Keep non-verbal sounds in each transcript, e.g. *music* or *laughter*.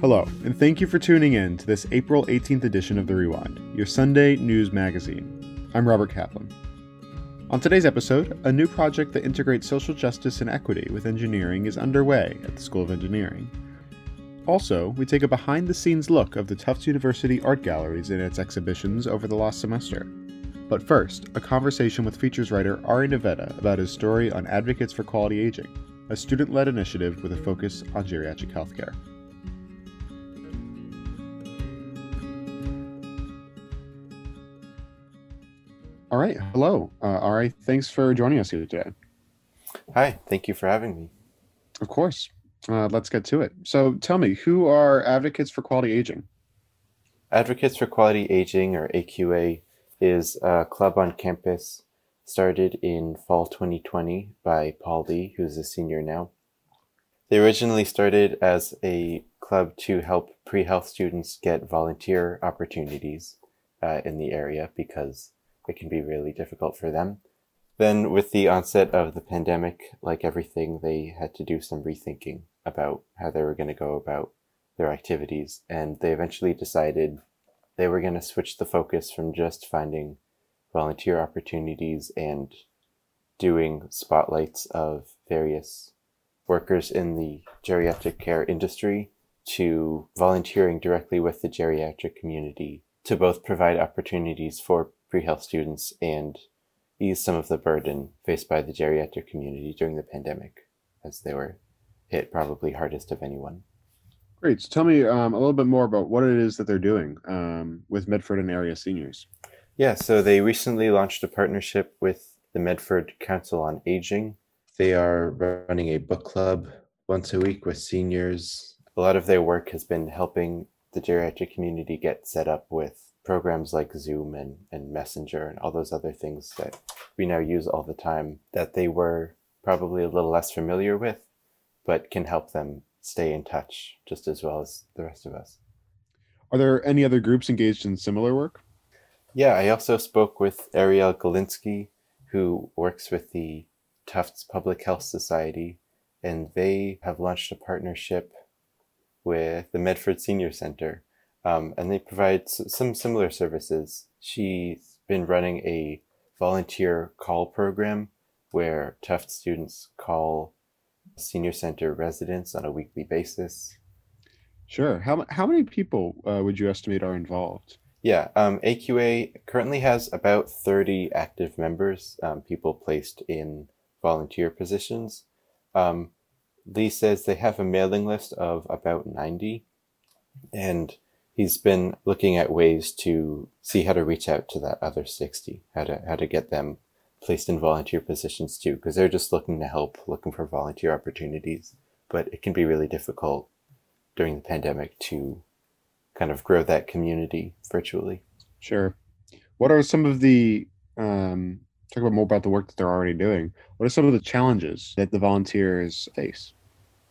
Hello, and thank you for tuning in to this April 18th edition of The Rewind, your Sunday news magazine. I'm Robert Kaplan. On today's episode, a new project that integrates social justice and equity with engineering is underway at the School of Engineering. Also, we take a behind the scenes look of the Tufts University art galleries and its exhibitions over the last semester. But first, a conversation with features writer Ari Navetta about his story on Advocates for Quality Aging, a student led initiative with a focus on geriatric healthcare. All right. Hello. Uh, all right. Thanks for joining us here today. Hi. Thank you for having me. Of course. Uh, let's get to it. So tell me, who are Advocates for Quality Aging? Advocates for Quality Aging, or AQA, is a club on campus started in fall 2020 by Paul Lee, who's a senior now. They originally started as a club to help pre health students get volunteer opportunities uh, in the area because it can be really difficult for them. Then, with the onset of the pandemic, like everything, they had to do some rethinking about how they were going to go about their activities. And they eventually decided they were going to switch the focus from just finding volunteer opportunities and doing spotlights of various workers in the geriatric care industry to volunteering directly with the geriatric community to both provide opportunities for pre-health students and ease some of the burden faced by the geriatric community during the pandemic, as they were hit probably hardest of anyone. Great. So tell me um, a little bit more about what it is that they're doing um, with Medford and area seniors. Yeah, so they recently launched a partnership with the Medford Council on Aging. They are running a book club once a week with seniors. A lot of their work has been helping the geriatric community get set up with programs like Zoom and, and Messenger and all those other things that we now use all the time that they were probably a little less familiar with, but can help them stay in touch just as well as the rest of us. Are there any other groups engaged in similar work? Yeah, I also spoke with Ariel Galinsky, who works with the Tufts Public Health Society, and they have launched a partnership with the Medford Senior Center um, and they provide s- some similar services. She's been running a volunteer call program where Tufts students call senior center residents on a weekly basis. Sure. How, how many people uh, would you estimate are involved? Yeah, um, AQA currently has about 30 active members, um, people placed in volunteer positions. Um, Lee says they have a mailing list of about 90, and he's been looking at ways to see how to reach out to that other 60, how to, how to get them placed in volunteer positions too, because they're just looking to help, looking for volunteer opportunities. But it can be really difficult during the pandemic to kind of grow that community virtually. Sure. What are some of the, um, talk about more about the work that they're already doing. What are some of the challenges that the volunteers face?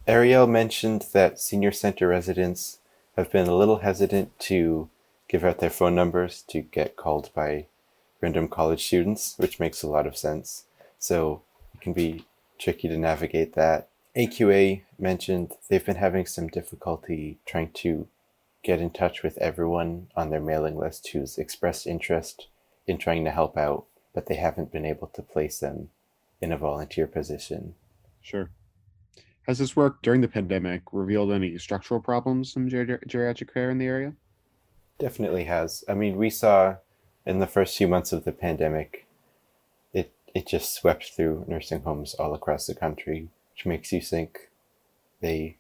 Ariel mentioned that senior center residents have been a little hesitant to give out their phone numbers to get called by random college students, which makes a lot of sense. So it can be tricky to navigate that. AQA mentioned they've been having some difficulty trying to get in touch with everyone on their mailing list who's expressed interest in trying to help out, but they haven't been able to place them in a volunteer position. Sure. Has this work during the pandemic revealed any structural problems in ger- geriatric care in the area? Definitely has. I mean, we saw in the first few months of the pandemic, it it just swept through nursing homes all across the country, which makes you think they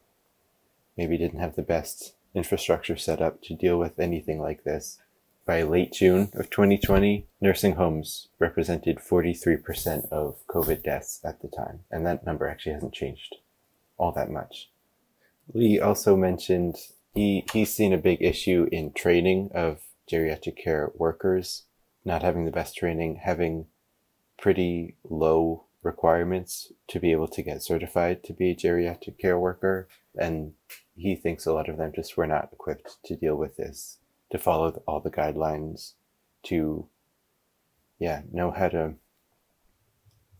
maybe didn't have the best infrastructure set up to deal with anything like this. By late June of 2020, nursing homes represented 43% of COVID deaths at the time, and that number actually hasn't changed all that much. Lee also mentioned he, he's seen a big issue in training of geriatric care workers, not having the best training, having pretty low requirements to be able to get certified to be a geriatric care worker. And he thinks a lot of them just were not equipped to deal with this, to follow all the guidelines, to, yeah, know how to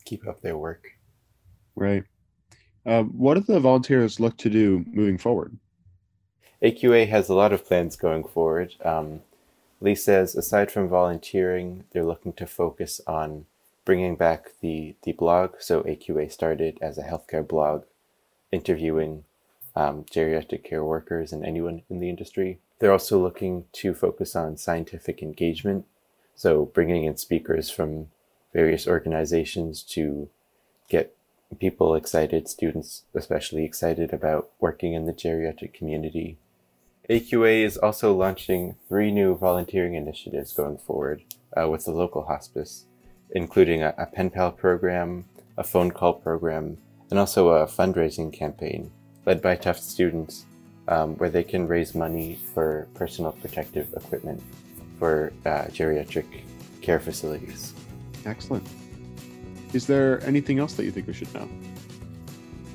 keep up their work. Right. Uh, what do the volunteers look to do moving forward? AQA has a lot of plans going forward. Um, Lee says, aside from volunteering, they're looking to focus on bringing back the, the blog. So AQA started as a healthcare blog, interviewing um, geriatric care workers and anyone in the industry. They're also looking to focus on scientific engagement, so bringing in speakers from various organizations to get people excited, students especially excited about working in the geriatric community. AQA is also launching three new volunteering initiatives going forward uh, with the local hospice, including a, a pen pal program, a phone call program, and also a fundraising campaign led by Tufts students um, where they can raise money for personal protective equipment for uh, geriatric care facilities. Excellent. Is there anything else that you think we should know?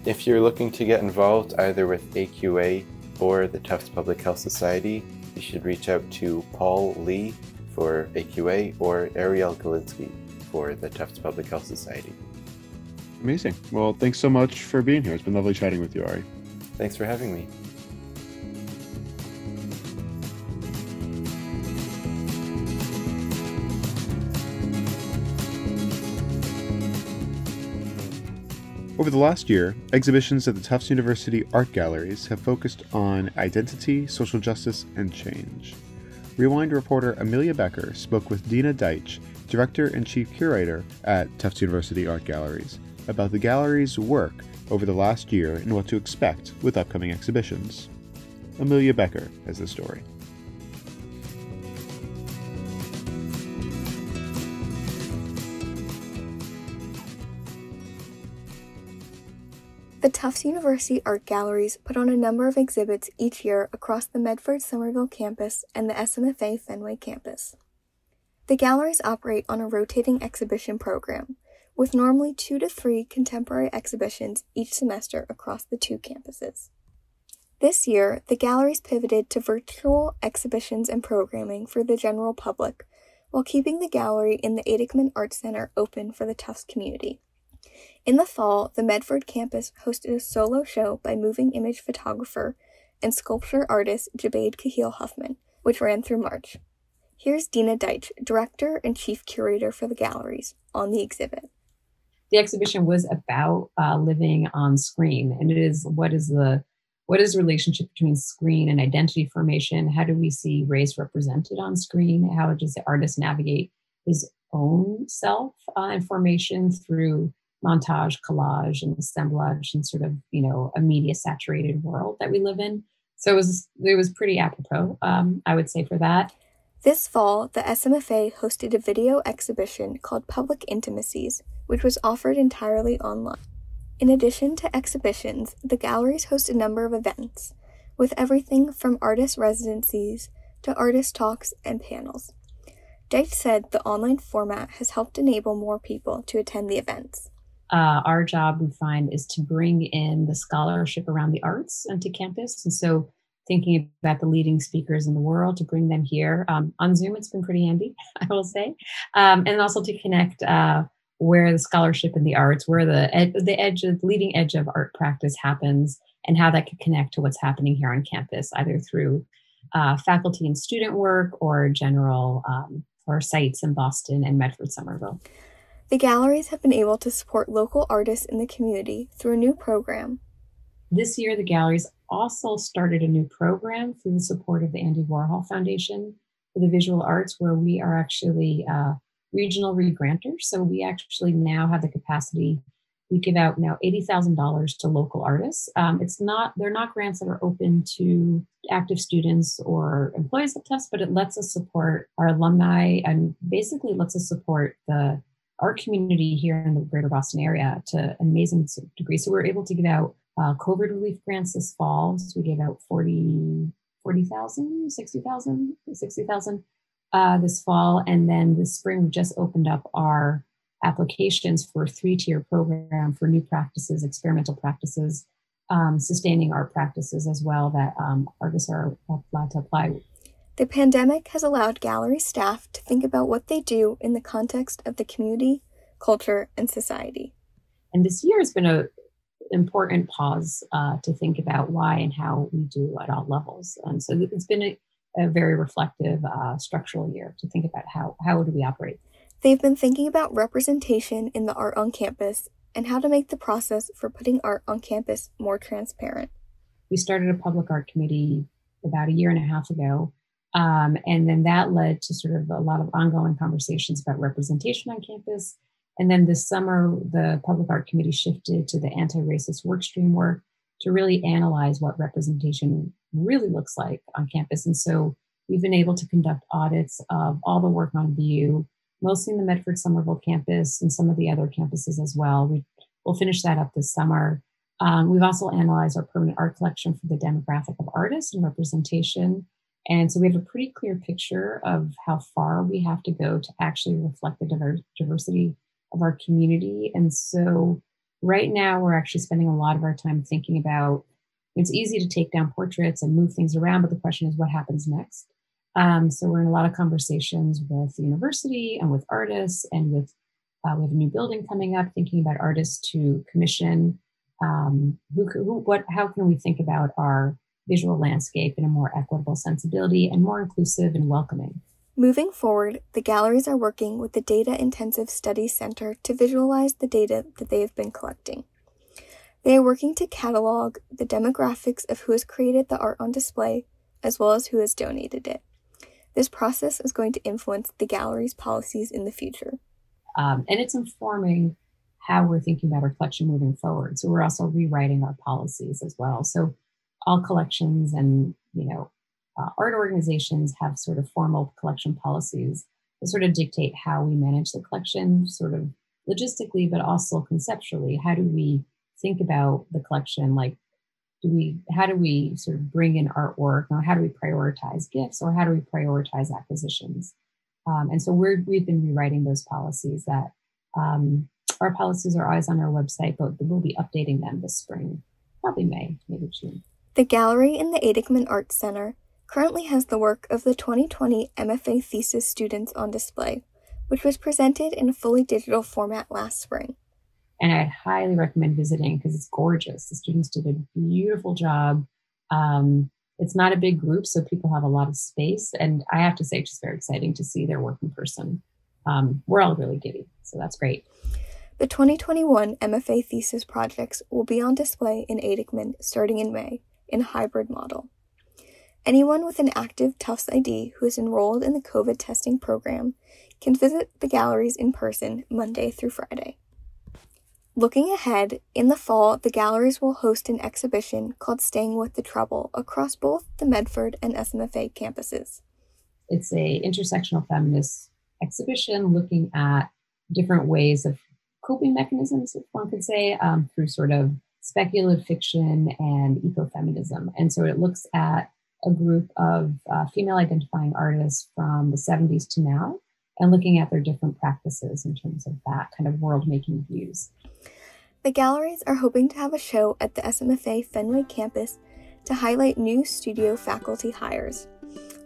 If you're looking to get involved either with AQA or the Tufts Public Health Society, you should reach out to Paul Lee for AQA or Ariel Galinsky for the Tufts Public Health Society. Amazing. Well, thanks so much for being here. It's been lovely chatting with you, Ari. Thanks for having me. Over the last year, exhibitions at the Tufts University art galleries have focused on identity, social justice, and change. Rewind reporter Amelia Becker spoke with Dina Deitsch, director and chief curator at Tufts University Art Galleries, about the gallery's work over the last year and what to expect with upcoming exhibitions. Amelia Becker has the story. The Tufts University Art Galleries put on a number of exhibits each year across the Medford Somerville campus and the SMFA Fenway campus. The galleries operate on a rotating exhibition program, with normally two to three contemporary exhibitions each semester across the two campuses. This year, the galleries pivoted to virtual exhibitions and programming for the general public, while keeping the gallery in the Aidekman Art Center open for the Tufts community. In the fall, the Medford campus hosted a solo show by moving image photographer and sculpture artist Jibade-Khalil Huffman, which ran through March. Here's Dina Deitsch, director and chief curator for the galleries, on the exhibit. The exhibition was about uh, living on screen, and it is what is the what is the relationship between screen and identity formation? How do we see race represented on screen? How does the artist navigate his own self uh, and formation through montage, collage, and assemblage, and sort of you know a media saturated world that we live in. So it was it was pretty apropos, um, I would say, for that. This fall, the SMFA hosted a video exhibition called Public Intimacies, which was offered entirely online. In addition to exhibitions, the galleries host a number of events, with everything from artist residencies to artist talks and panels. Deitsch said the online format has helped enable more people to attend the events uh, our job we find is to bring in the scholarship around the arts into campus. And so thinking about the leading speakers in the world to bring them here um, on zoom it's been pretty handy *laughs* i will say. Um, and also to connect uh, where the scholarship in the arts where the ed- the edge the leading edge of art practice happens and how that could connect to what's happening here on campus either through uh, faculty and student work or general um, or sites in boston and medford somerville the galleries have been able to support local artists in the community through a new program. This year, the galleries also started a new program through the support of the Andy Warhol Foundation for the Visual Arts, where we are actually uh, regional regranters. So we actually now have the capacity. We give out now eighty thousand dollars to local artists. Um, it's not they're not grants that are open to active students or employees at Tufts, but it lets us support our alumni and basically lets us support the our community here in the greater Boston area to an amazing degree. So we are able to give out uh, COVID relief grants this fall. So we gave out 40, 40,000, 60,000, 60,000 uh, this fall. And then this spring, we just opened up our applications for a three tier program for new practices, experimental practices, um, sustaining art practices as well that um, artists are allowed to apply the pandemic has allowed gallery staff to think about what they do in the context of the community, culture, and society. And this year has been a important pause uh, to think about why and how we do at all levels. And so it's been a, a very reflective uh, structural year to think about how how do we operate. They've been thinking about representation in the art on campus and how to make the process for putting art on campus more transparent. We started a public art committee about a year and a half ago. Um, and then that led to sort of a lot of ongoing conversations about representation on campus. And then this summer, the Public Art Committee shifted to the anti racist workstream work to really analyze what representation really looks like on campus. And so we've been able to conduct audits of all the work on VU, mostly in the Medford Somerville campus and some of the other campuses as well. We, will finish that up this summer. Um, we've also analyzed our permanent art collection for the demographic of artists and representation. And so we have a pretty clear picture of how far we have to go to actually reflect the diversity of our community. And so right now we're actually spending a lot of our time thinking about it's easy to take down portraits and move things around, but the question is what happens next? Um, so we're in a lot of conversations with the university and with artists and with uh, we have a new building coming up, thinking about artists to commission um, who, who, what, how can we think about our visual landscape in a more equitable sensibility and more inclusive and welcoming? Moving forward, the galleries are working with the Data Intensive Studies Center to visualize the data that they have been collecting. They are working to catalog the demographics of who has created the art on display, as well as who has donated it. This process is going to influence the gallery's policies in the future. Um, and it's informing how we're thinking about our collection moving forward. So we're also rewriting our policies as well. So all collections and you know uh, art organizations have sort of formal collection policies that sort of dictate how we manage the collection, sort of logistically, but also conceptually. How do we think about the collection? Like, do we how do we sort of bring in artwork, or how do we prioritize gifts, or how do we prioritize acquisitions? Um, and so we're we've been rewriting those policies that um, our policies are always on our website, but we'll be updating them this spring, probably May, maybe June. The gallery in the Aidekman Arts Center currently has the work of the 2020 MFA thesis students on display, which was presented in a fully digital format last spring. And I highly recommend visiting because it's gorgeous. The students did a beautiful job. Um, it's not a big group, so people have a lot of space. And I have to say, it's just very exciting to see their work in person. Um, we're all really giddy, so that's great. The 2021 MFA thesis projects will be on display in Aidekman starting in May in hybrid model. Anyone with an active Tufts ID who is enrolled in the COVID testing program can visit the galleries in person Monday through Friday. Looking ahead, in the fall, the galleries will host an exhibition called Staying with the Trouble across both the Medford and SMFA campuses. It's a intersectional feminist exhibition looking at different ways of coping mechanisms, if one could say, um, through sort of speculative fiction and ecofeminism. And so it looks at a group of uh, female identifying artists from the 70s to now and looking at their different practices in terms of that kind of world making views. The galleries are hoping to have a show at the SMFA Fenway campus to highlight new studio faculty hires.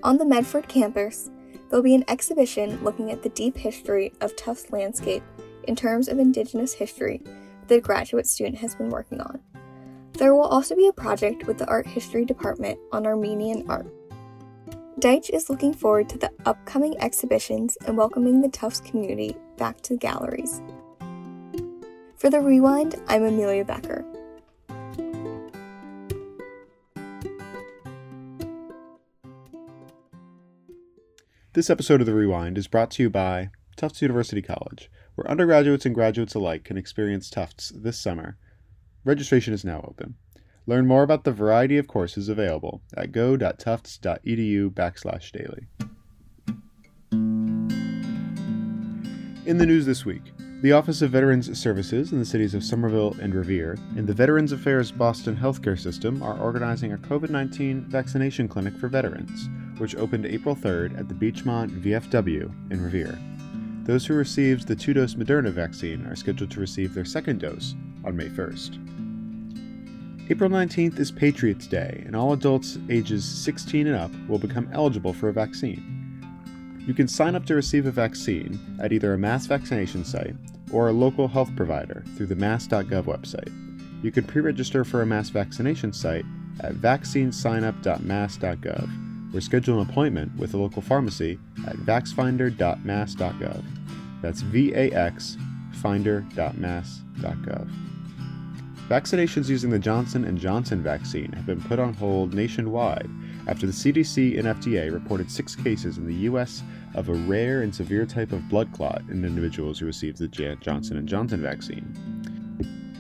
On the Medford campus, there'll be an exhibition looking at the deep history of Tufts landscape in terms of Indigenous history the graduate student has been working on. There will also be a project with the Art History Department on Armenian art. Deitsch is looking forward to the upcoming exhibitions and welcoming the Tufts community back to the galleries. For The Rewind, I'm Amelia Becker. This episode of The Rewind is brought to you by Tufts University College, where undergraduates and graduates alike can experience Tufts this summer. Registration is now open. Learn more about the variety of courses available at go.tufts.edu backslash daily. In the news this week, the Office of Veterans Services in the cities of Somerville and Revere and the Veterans Affairs Boston Healthcare System are organizing a COVID 19 vaccination clinic for veterans, which opened April 3rd at the Beachmont VFW in Revere. Those who received the two dose Moderna vaccine are scheduled to receive their second dose on May 1st. April 19th is Patriots Day, and all adults ages 16 and up will become eligible for a vaccine. You can sign up to receive a vaccine at either a mass vaccination site or a local health provider through the mass.gov website. You can pre register for a mass vaccination site at vaccinesignup.mass.gov or schedule an appointment with a local pharmacy at vaxfinder.mass.gov. That's V A X finder.mass.gov. Vaccinations using the Johnson & Johnson vaccine have been put on hold nationwide after the CDC and FDA reported 6 cases in the US of a rare and severe type of blood clot in individuals who received the Johnson & Johnson vaccine.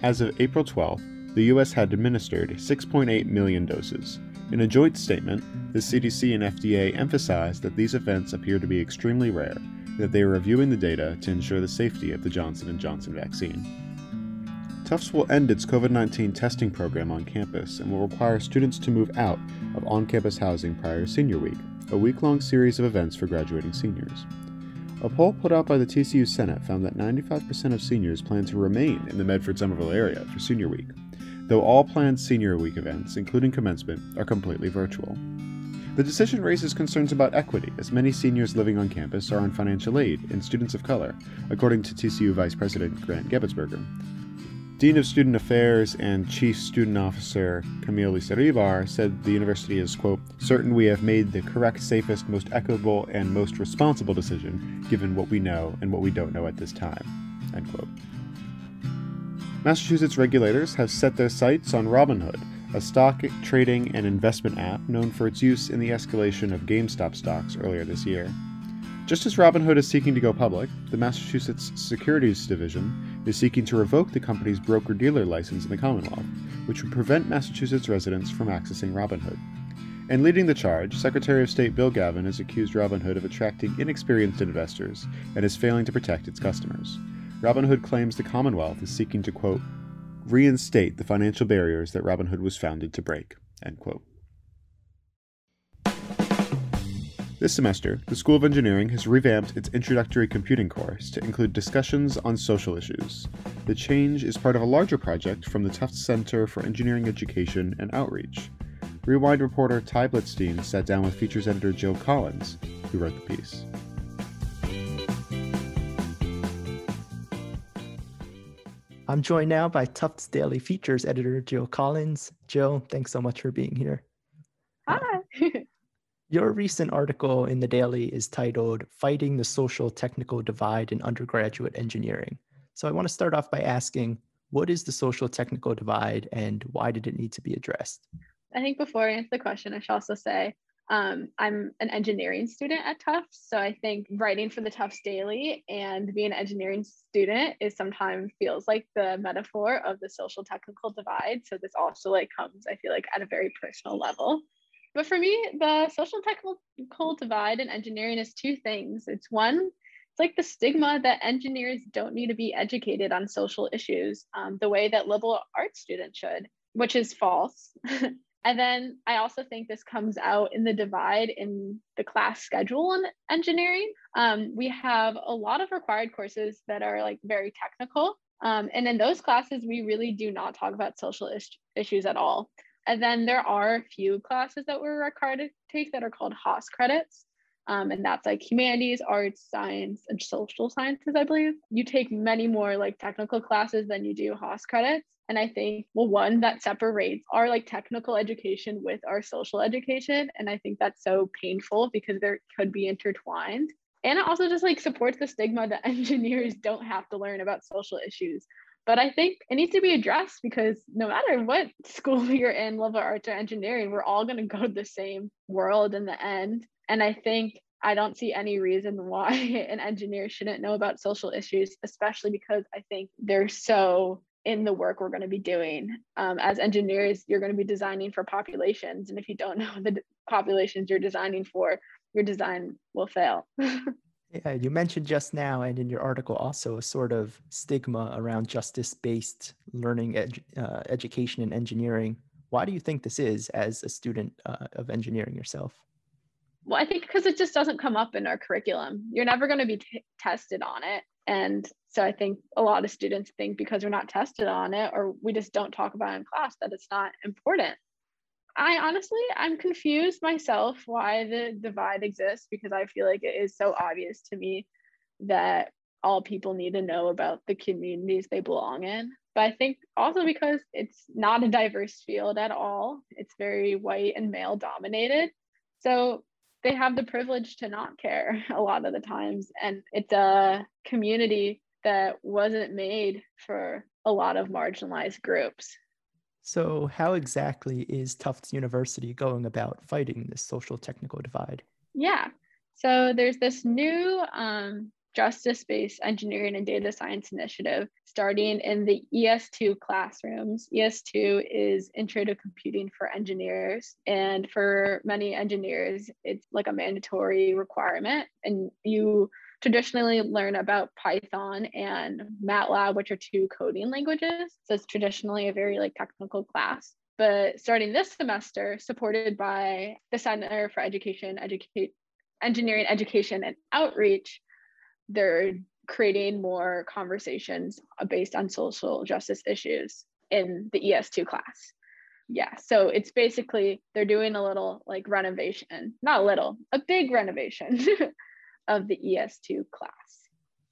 As of April 12th, the US had administered 6.8 million doses. In a joint statement, the CDC and FDA emphasized that these events appear to be extremely rare that they are reviewing the data to ensure the safety of the Johnson & Johnson vaccine. Tufts will end its COVID 19 testing program on campus and will require students to move out of on campus housing prior to Senior Week, a week long series of events for graduating seniors. A poll put out by the TCU Senate found that 95% of seniors plan to remain in the Medford Somerville area for Senior Week, though all planned Senior Week events, including commencement, are completely virtual. The decision raises concerns about equity, as many seniors living on campus are on financial aid and students of color, according to TCU Vice President Grant Gebetsberger, Dean of Student Affairs and Chief Student Officer Camille Lizarríbar said the university is, quote, certain we have made the correct, safest, most equitable, and most responsible decision given what we know and what we don't know at this time, end quote. Massachusetts regulators have set their sights on Robinhood, a stock trading and investment app known for its use in the escalation of GameStop stocks earlier this year. Just as Robinhood is seeking to go public, the Massachusetts Securities Division is seeking to revoke the company's broker dealer license in the Commonwealth, which would prevent Massachusetts residents from accessing Robinhood. And leading the charge, Secretary of State Bill Galvin has accused Robinhood of attracting inexperienced investors and is failing to protect its customers. Robinhood claims the Commonwealth is seeking to, quote, reinstate the financial barriers that Robinhood was founded to break, end quote. This semester, the School of Engineering has revamped its introductory computing course to include discussions on social issues. The change is part of a larger project from the Tufts Center for Engineering Education and Outreach. Rewind reporter Ty Blitzstein sat down with features editor Jill Collins, who wrote the piece. I'm joined now by Tufts Daily Features editor Jill Collins. Jill, thanks so much for being here. Hi. *laughs* Your recent article in the Daily is titled Fighting the Social Technical Divide in Undergraduate Engineering. So I want to start off by asking what is the social technical divide and why did it need to be addressed? I think before I answer the question, I should also say um, I'm an engineering student at Tufts. So I think writing for the Tufts Daily and being an engineering student is sometimes feels like the metaphor of the social technical divide. So this also like comes, I feel like, at a very personal level. But for me, the social technical divide in engineering is two things. It's one, it's like the stigma that engineers don't need to be educated on social issues um, the way that liberal arts students should, which is false. *laughs* and then I also think this comes out in the divide in the class schedule in engineering. Um, we have a lot of required courses that are like very technical. Um, and in those classes, we really do not talk about social is- issues at all. And then there are a few classes that we're required to take that are called HASS credits. Um, and that's like humanities, arts, science, and social sciences, I believe. You take many more like technical classes than you do HASS credits. And I think, well, one that separates our like technical education with our social education. And I think that's so painful because there could be intertwined. And it also just like supports the stigma that *laughs* engineers don't have to learn about social issues but I think it needs to be addressed because no matter what *laughs* school you're in, liberal arts or engineering, we're all going to go to the same world in the end. And I think I don't see any reason *laughs* why an engineer shouldn't know about social issues, especially because I think they're so in the work we're going to be doing. Um, as engineers, you're going to be designing for populations. And if you don't *laughs* know the populations you're designing for, your design will fail. *laughs* Yeah, you mentioned just now, and in your article also, a sort of stigma around justice based learning, edu- uh, education, and engineering. Why do you think this is as a student uh, of engineering yourself? Well, I think because it just doesn't come up in our curriculum. You're never going to be t- tested on it. And so I think a lot of students think because we're not tested on it or we just don't talk about it in class that it's not important. I honestly, I'm confused myself why the divide exists because I feel like it is so obvious to me that all people need to know about the communities they belong in. But I think also because it's not a diverse field at all, it's very white and male dominated. So they have the privilege to not care *laughs* a lot of the times. And it's a community that wasn't made for a lot of marginalized groups. So, how exactly is Tufts University going about fighting this social technical divide? Yeah. So, there's this new um, justice based engineering and data science initiative starting in the ES2 classrooms. ES2 is Intro to Computing for Engineers. And for many engineers, it's like a mandatory requirement. And you traditionally learn about Python and MATLAB, which are two coding languages. So it's traditionally a very like technical class. But starting this semester, supported by the Center for Education, Educate, Engineering, Education, and Outreach, they're creating more conversations based on social justice issues in the ES2 class. Yeah, so it's basically they're doing a little like renovation, not a little, a big renovation *laughs* of the ES2 class.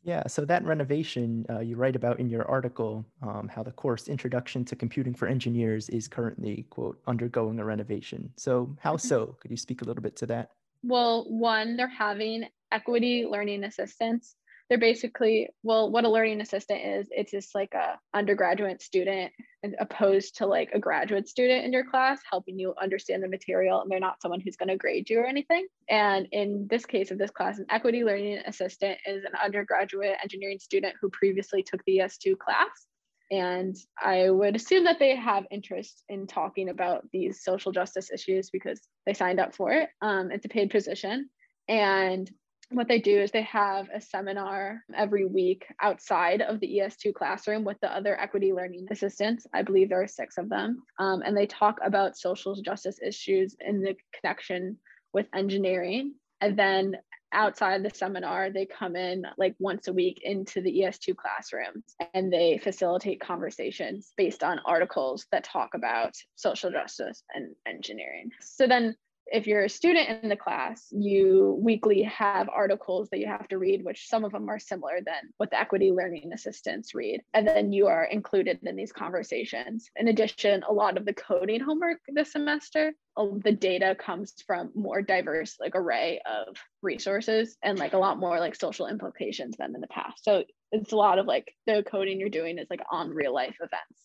Yeah, so that renovation uh, you write about in your article, um, how the course Introduction to Computing for Engineers is currently, quote, undergoing a renovation. So, how mm-hmm. so? Could you speak a little bit to that? Well, one, they're having equity learning assistants. They're basically well what a learning assistant is it's just like a undergraduate student opposed to like a graduate student in your class helping you understand the material and they're not someone who's going to grade you or anything. And in this case of this class an equity learning assistant is an undergraduate engineering student who previously took the es2 class. And i would assume that they have interest in talking about these social justice issues because they signed up for it. Um, it's a paid position. And what they do is they have a seminar every week outside of the ES2 classroom with the other equity learning assistants. I believe there are six of them. Um, and they talk about social justice issues in the connection with engineering. And then outside the seminar, they come in like once a week into the ES2 classrooms and they facilitate conversations based on articles that talk about social justice and engineering. So then if you're a student in the class, you weekly have articles that you have to read, which some of them are similar than what the equity learning assistants read. And then you are included in these conversations. In addition, a lot of the coding homework this semester, um, the data comes from more diverse like array of resources and like a lot more like social implications than in the past. So it's a lot of like the coding you're doing is like on real life events.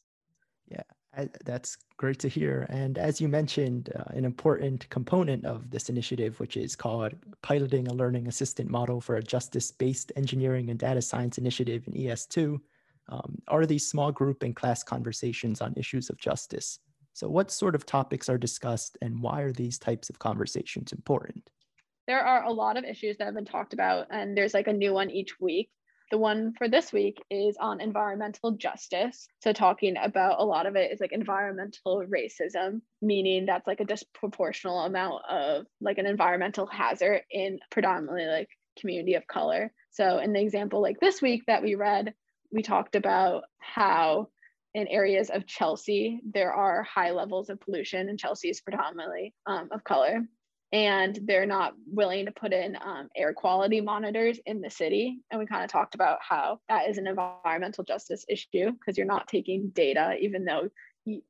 Yeah, that's great to hear. And as you mentioned, uh, an important component of this initiative, which is called Piloting a Learning Assistant Model for a Justice Based Engineering and Data Science Initiative in ES2, um, are these small group and class conversations on issues of justice. So, what sort of topics are discussed, and why are these types of conversations important? There are a lot of issues that have been talked about, and there's like a new one each week. The one for this week is on environmental justice. So, talking about a lot of it is like environmental racism, meaning that's like a disproportional amount of like an environmental hazard in predominantly like community of color. So, in the example like this week that we read, we talked about how in areas of Chelsea, there are high levels of pollution, and Chelsea is predominantly um, of color and they're not willing to put in um, air quality monitors in the city. And we kind of talked about how that is an environmental justice issue because you're not taking data, even though you,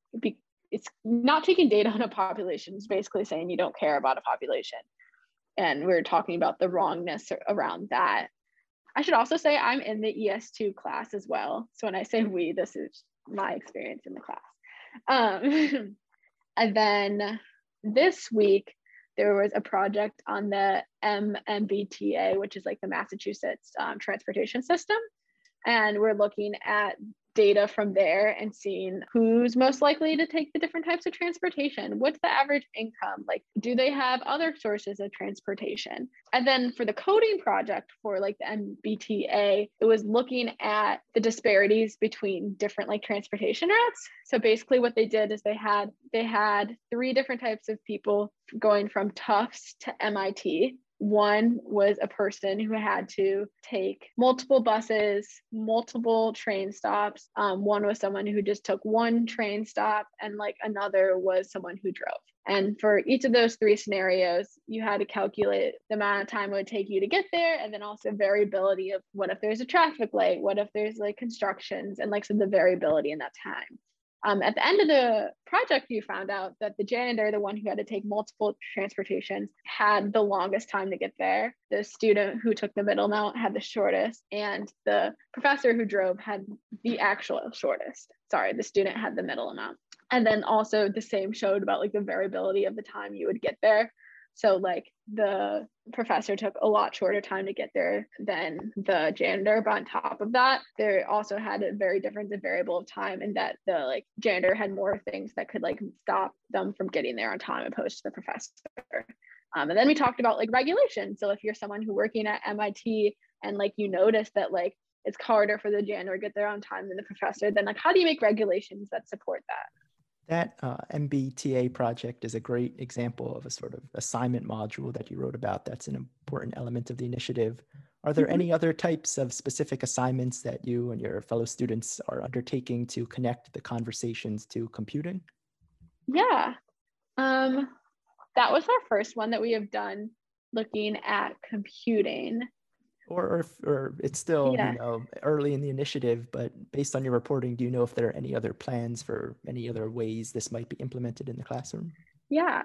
it's not taking data on a population. It's basically saying you don't care about a population. And we're talking about the wrongness around that. I should also say I'm in the ES2 class as well. So when I say we, this is my experience in the class. Um, *laughs* and then this week, there was a project on the MMBTA, which is like the Massachusetts um, transportation system. And we're looking at data from there and seeing who's most likely to take the different types of transportation. What's the average income? Like, do they have other sources of transportation? And then for the coding project for like the MBTA, it was looking at the disparities between different like transportation routes. So basically what they did is they had they had three different types of people going from Tufts to MIT one was a person who had to take multiple buses, multiple train stops. Um, one was someone who just took one train stop, and like another was someone who drove. And for each of those three scenarios, you had to calculate the amount of time it would take you to get there, and then also variability of what if there's a traffic light, what if there's like constructions, and like of the variability in that time. Um, at the end of the project, you found out that the janitor, the one who had to take multiple transportations, had the longest time to get there. The student who took the middle amount had the shortest, and the professor who drove had the actual shortest. Sorry, the student had the middle amount. And then also the same showed about like the variability of the time you would get there. So like the professor took a lot shorter time to get there than the janitor. But on top of that, they also had a very different variable of time in that the like janitor had more things that could like stop them from getting there on time opposed to the professor. Um, and then we talked about like regulation. So if you're someone who working at MIT and like you notice that like it's harder for the janitor to get there on time than the professor, then like how do you make regulations that support that? That uh, MBTA project is a great example of a sort of assignment module that you wrote about. That's an important element of the initiative. Are there mm-hmm. any other types of specific assignments that you and your fellow students are undertaking to connect the conversations to computing? Yeah, um, that was our first one that we have done looking at computing or, or, or it's still yeah. you know early in the initiative but based on your reporting do you know if there are any other plans for any other ways this might be implemented in the classroom? Yeah.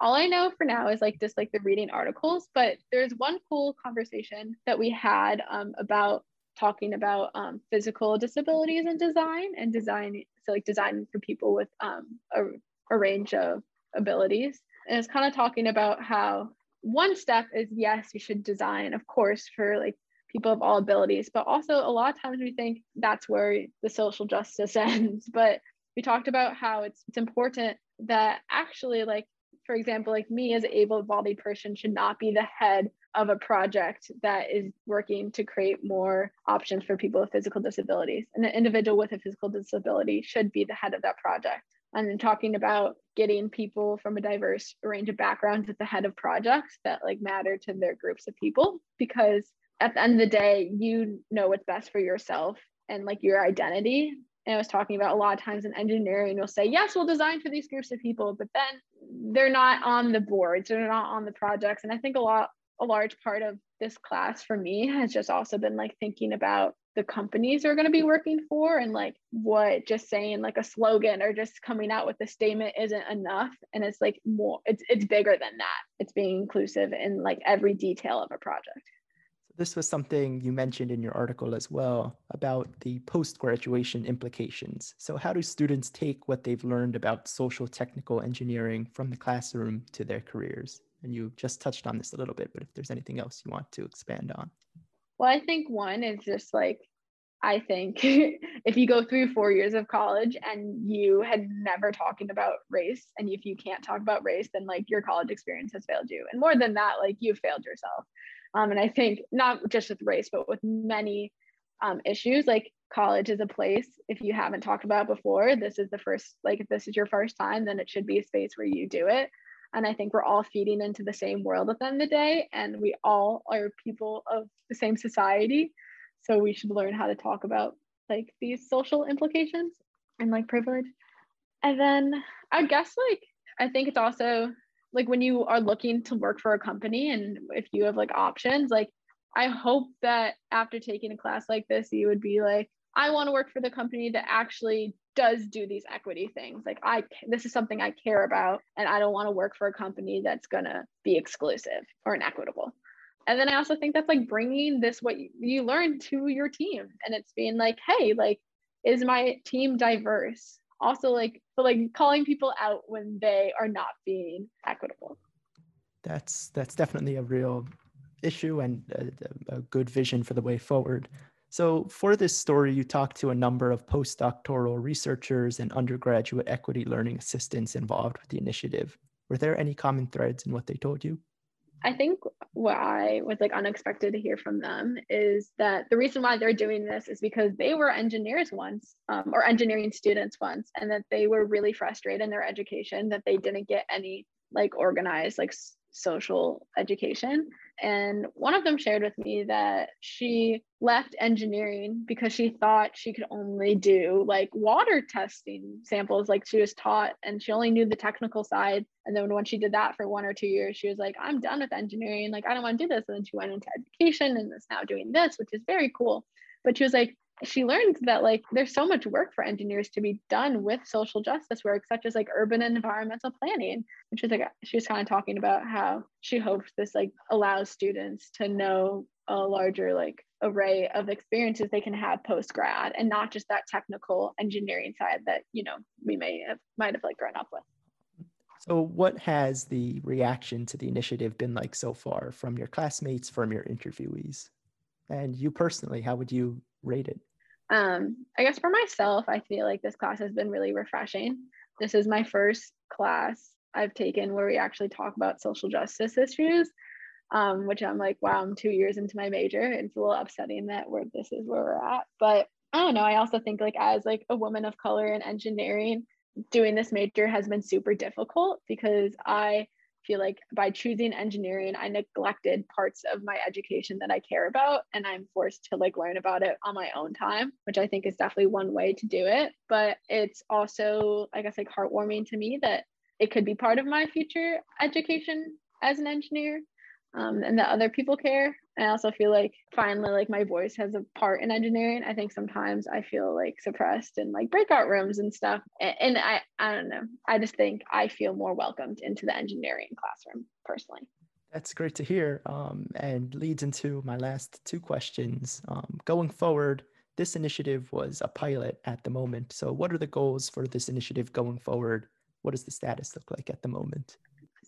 All i know for now is like just like the reading articles but there's one cool conversation that we had um, about talking about um, physical disabilities and design and design so like design for people with um, a, a range of abilities. And it's kind of talking about how one step is yes, you should design, of course, for like people of all abilities, but also a lot of times we think that's where the social justice *laughs* ends. But we talked about how it's it's important that actually like for example, like me as an able-bodied person should not be the head of a project that is working to create more options for people with physical disabilities. And an individual with a physical disability should be the head of that project and talking about getting people from a diverse range of backgrounds at the head of projects that like matter to their groups of people because at the end of the day you know what's best for yourself and like your identity and I was talking about a lot of times in engineering, you'll say, yes, we'll design for these groups of people, but then they're not on the boards, they're not on the projects. And I think a lot, a large part of this class for me has just also been like thinking about the companies are going to be working for and like what just saying like a slogan or just coming out with a statement isn't enough. And it's like more it's it's bigger than that. It's being inclusive in like every detail of a project. So this was something you mentioned in your article as well about the post-graduation implications. So how do students take what they've learned about social technical engineering from the classroom to their careers? And you just touched on this a little bit but if there's anything else you want to expand on well, I think one is just like, I think *laughs* if you go through four years of college and you had never talking about race, and if you can't talk about race, then like your college experience has failed you. And more than that, like you've failed yourself. Um, and I think not just with race, but with many um, issues, like college is a place, if you haven't talked about before, this is the first, like if this is your first time, then it should be a space where you do it. And I think we're all feeding into the same world at the end of the day, and we all are people of the same society. So we should learn how to talk about like these social implications and like privilege. And then I guess like I think it's also like when you are looking to work for a company and if you have like options, like I hope that after taking a class like this, you would be like, I want to work for the company that actually does do these equity things. Like I this is something I care about and I don't want to work for a company that's going to be exclusive or inequitable. And then I also think that's like bringing this what you, learn to your team and it's being like, "Hey, like is my team diverse?" Also like so like calling people out when they are not being equitable. That's that's definitely a real issue and a, a good vision for the way forward. So, for this story, you talked to a number of postdoctoral researchers and undergraduate equity learning assistants involved with the initiative. Were there any common threads in what they told you? I think what I was like unexpected to hear from them is that the reason why they're doing this is because they were engineers once um, or engineering students once, and that they were really frustrated in their education that they didn't get any like organized like social education. And one of them shared with me that she left engineering because she thought she could only do like water testing samples, like she was taught, and she only knew the technical side. And then when she did that for one or two years, she was like, I'm done with engineering. Like, I don't want to do this. And then she went into education and is now doing this, which is very cool. But she was like, she learned that like there's so much work for engineers to be done with social justice work such as like urban and environmental planning which is like she was kind of talking about how she hopes this like allows students to know a larger like array of experiences they can have post grad and not just that technical engineering side that you know we may have might have like grown up with. So what has the reaction to the initiative been like so far from your classmates from your interviewees? And you personally how would you rate it um, I guess for myself, I feel like this class has been really refreshing. This is my first class I've taken where we actually talk about social justice issues, um, which I'm like, wow, I'm two years into my major. It's a little upsetting that where this is where we're at. But I don't know. I also think like as like a woman of color in engineering, doing this major has been super difficult because I feel like by choosing engineering, I neglected parts of my education that I care about and I'm forced to like learn about it on my own time, which I think is definitely one way to do it. But it's also, I guess, like heartwarming to me that it could be part of my future education as an engineer um, and that other people care. I also feel like finally, like my voice has a part in engineering. I think sometimes I feel like suppressed in like breakout rooms and stuff. And, I, I don't know. I just think I feel more welcomed into the engineering classroom personally. That's great to hear, um, and leads into my last two questions. Um, going forward, this initiative was a pilot at the moment. So, what are the goals for this initiative going forward? What does the status look like at the moment?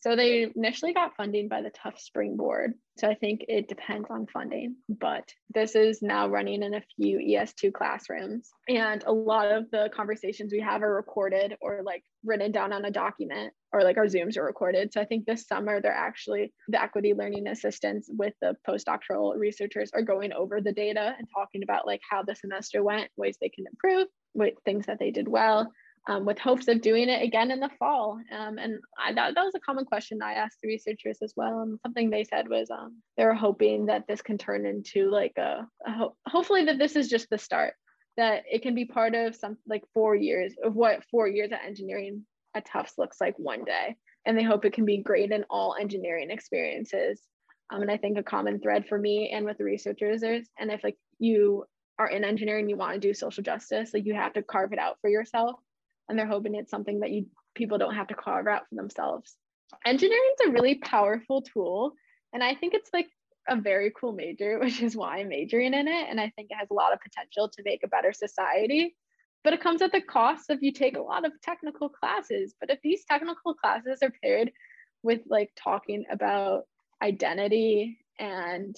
So they initially got funding by the Tufts Springboard. So I think it depends on funding, but this is now running in a few ES2 classrooms. And a lot of the conversations we have are recorded or like written down on a document or like our Zooms are recorded. So I think this summer they're actually the equity learning assistants with the postdoctoral researchers are going over the data and talking about like how the semester went, ways they can improve, what things that they did well um, with hopes of doing it again in the fall. Um, and I, that, that was a common question I asked the researchers as well. And something they said was um, they were hoping that this can turn into like a, a ho- hopefully that this is just the start, that it can be part of some like four years of what four years of engineering at Tufts looks like one day. And they hope it can be great in all engineering experiences. Um, and I think a common thread for me and with the researchers is, and if like you are in engineering, you want to do social justice, like you have to carve it out for yourself and they're hoping it's something that you people don't have to carve out for themselves. Engineering is a really powerful tool, and I think it's like a very cool major, *laughs* which is why I'm majoring in it. And I think it has a lot of potential to make a better society. But it comes at the cost of you take a lot of technical classes. But if these technical classes are paired with like talking about identity and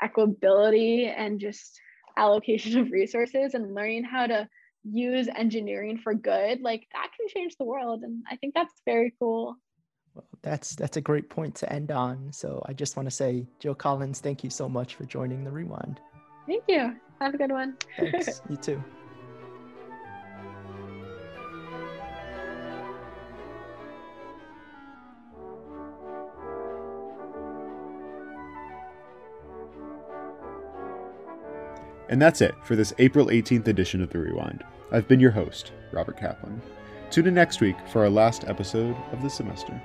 equability and just allocation of resources and learning how to use engineering for good, like that can change the world. And I think that's very cool. Well, that's that's a great point to end on. So I just want to say, Jill Collins, thank you so much for joining the Rewind. Thank you. Have a good one. Thanks. *laughs* you too. And that's it for this April 18th edition of The Rewind. I've been your host, Robert Kaplan. Tune in next week for our last episode of the semester.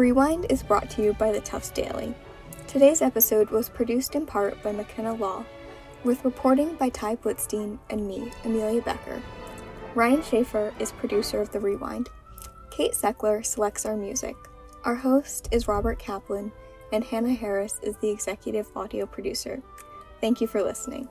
Rewind is brought to you by the Tufts Daily. Today's episode was produced in part by McKenna Law, with reporting by Ty Blitzstein and me, Amelia Becker. Ryan Schaefer is producer of The Rewind. Kate Seckler selects our music. Our host is Robert Kaplan, and Hannah Harris is the executive audio producer. Thank you for listening.